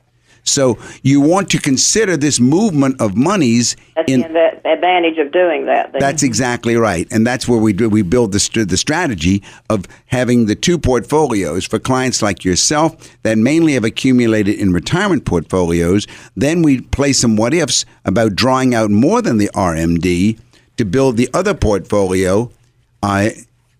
So you want to consider this movement of monies. That's in, the advantage of doing that. then. That's exactly right, and that's where we do we build the the strategy of having the two portfolios for clients like yourself that mainly have accumulated in retirement portfolios. Then we play some what ifs about drawing out more than the RMD to build the other portfolio. Uh,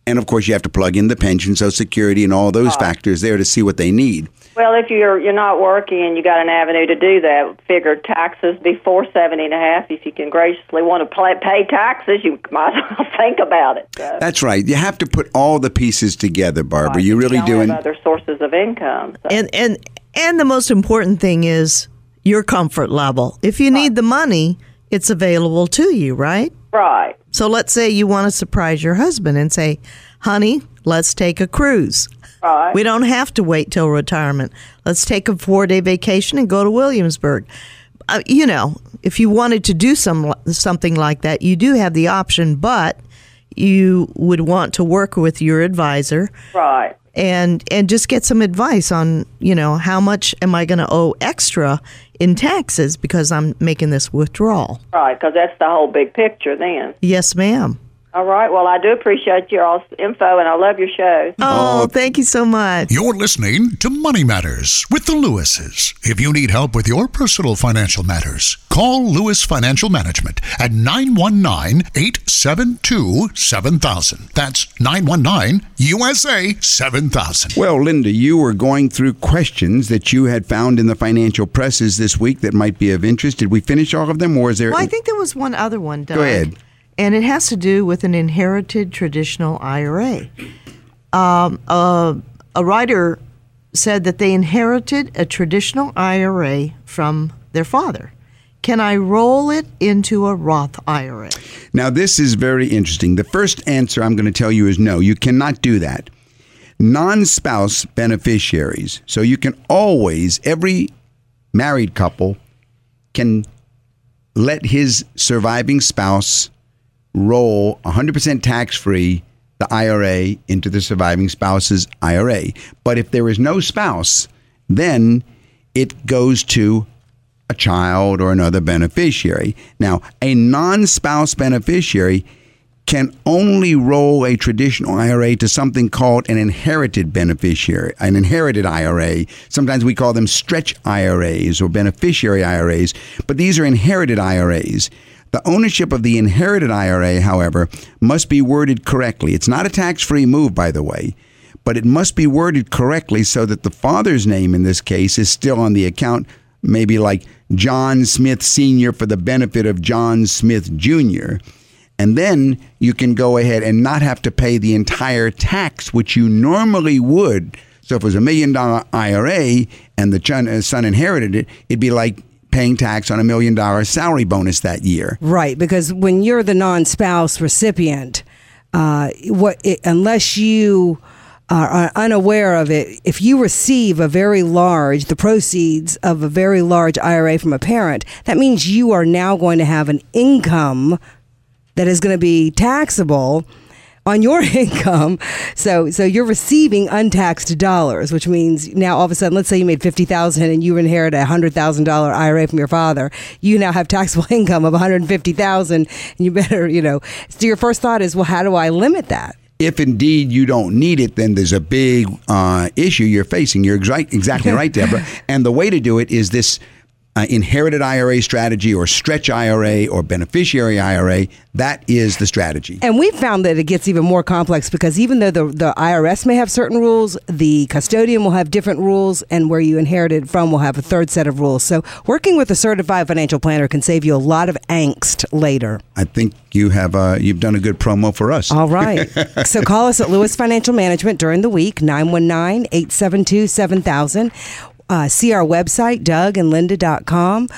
and of course, you have to plug in the pension, Social Security, and all those factors there to see what they need. Well, if you're you're not working and you got an avenue to do that, figure taxes before seventy and a half. If you can graciously want to play, pay taxes, you might as well think about it. So. That's right. You have to put all the pieces together, Barbara. Right. You really don't do. have And other sources of income. So. And and and the most important thing is your comfort level. If you need the money, it's available to you, right? Right. So let's say you want to surprise your husband and say, "Honey, let's take a cruise." Right. We don't have to wait till retirement. Let's take a four-day vacation and go to Williamsburg. Uh, you know, if you wanted to do some something like that, you do have the option, but you would want to work with your advisor Right. and and just get some advice on you know how much am I going to owe extra in taxes because I'm making this withdrawal. Right. Because that's the whole big picture. Then. Yes, ma'am. All right. Well, I do appreciate your all info, and I love your show. Oh, thank you so much. You're listening to Money Matters with the Lewises. If you need help with your personal financial matters, call Lewis Financial Management at 919 872 7000. That's 919 USA 7000. Well, Linda, you were going through questions that you had found in the financial presses this week that might be of interest. Did we finish all of them, or is there? Well, I think there was one other one. Doug, Go ahead. And it has to do with an inherited traditional IRA. Um, a, a writer said that they inherited a traditional IRA from their father. Can I roll it into a Roth IRA? Now, this is very interesting. The first answer I'm going to tell you is no, you cannot do that. Non spouse beneficiaries, so you can always, every married couple can let his surviving spouse roll 100% tax free the IRA into the surviving spouse's IRA. But if there is no spouse, then it goes to a child or another beneficiary. Now, a non spouse beneficiary can only roll a traditional IRA to something called an inherited beneficiary, an inherited IRA. Sometimes we call them stretch IRAs or beneficiary IRAs, but these are inherited IRAs. The ownership of the inherited IRA, however, must be worded correctly. It's not a tax free move, by the way, but it must be worded correctly so that the father's name in this case is still on the account, maybe like John Smith Sr. for the benefit of John Smith Jr. And then you can go ahead and not have to pay the entire tax, which you normally would. So if it was a million dollar IRA and the uh, son inherited it, it'd be like paying tax on a million dollar salary bonus that year. Right, because when you're the non-spouse recipient, uh, what it, unless you are unaware of it, if you receive a very large, the proceeds of a very large IRA from a parent, that means you are now going to have an income that is going to be taxable on your income. So so you're receiving untaxed dollars, which means now all of a sudden, let's say you made fifty thousand and you inherit a hundred thousand dollar IRA from your father, you now have taxable income of one hundred fifty thousand, and you better you know. So your first thought is, well, how do I limit that? if indeed you don't need it, then there's a big uh, issue you're facing. You're exa- exactly right, Deborah. And the way to do it is this uh, inherited IRA strategy or stretch IRA or beneficiary IRA. That is the strategy. And we found that it gets even more complex because even though the, the IRS may have certain rules, the custodian will have different rules, and where you inherited from will have a third set of rules. So working with a certified financial planner can save you a lot of angst later. I think you have uh, you've done a good promo for us. All right. so call us at Lewis Financial Management during the week, 919 872 7000 uh, see our website, dougandlinda.com.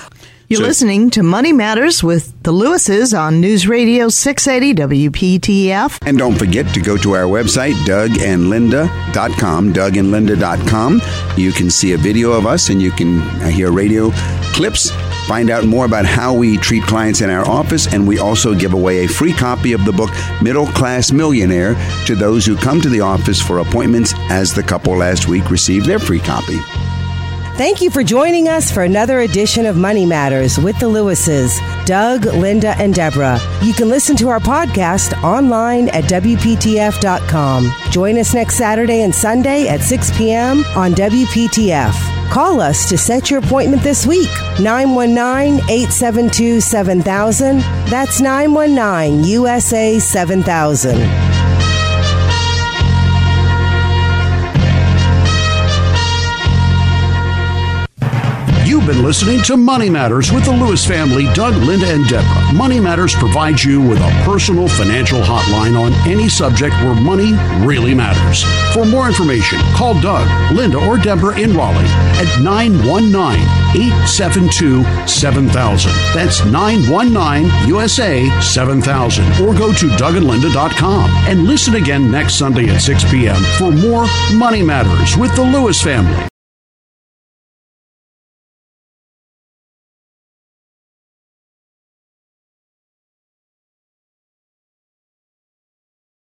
You're so, listening to Money Matters with the Lewises on News Radio 680 WPTF. And don't forget to go to our website, dougandlinda.com, dougandlinda.com. You can see a video of us and you can uh, hear radio clips Find out more about how we treat clients in our office, and we also give away a free copy of the book Middle Class Millionaire to those who come to the office for appointments, as the couple last week received their free copy. Thank you for joining us for another edition of Money Matters with the Lewises, Doug, Linda, and Deborah. You can listen to our podcast online at WPTF.com. Join us next Saturday and Sunday at 6 p.m. on WPTF. Call us to set your appointment this week. 919 872 7000. That's 919 USA 7000. Been listening to Money Matters with the Lewis family, Doug, Linda, and Deborah. Money Matters provides you with a personal financial hotline on any subject where money really matters. For more information, call Doug, Linda, or Deborah in Raleigh at 919 872 7000. That's 919 USA 7000. Or go to dougandlinda.com and listen again next Sunday at 6 p.m. for more Money Matters with the Lewis family.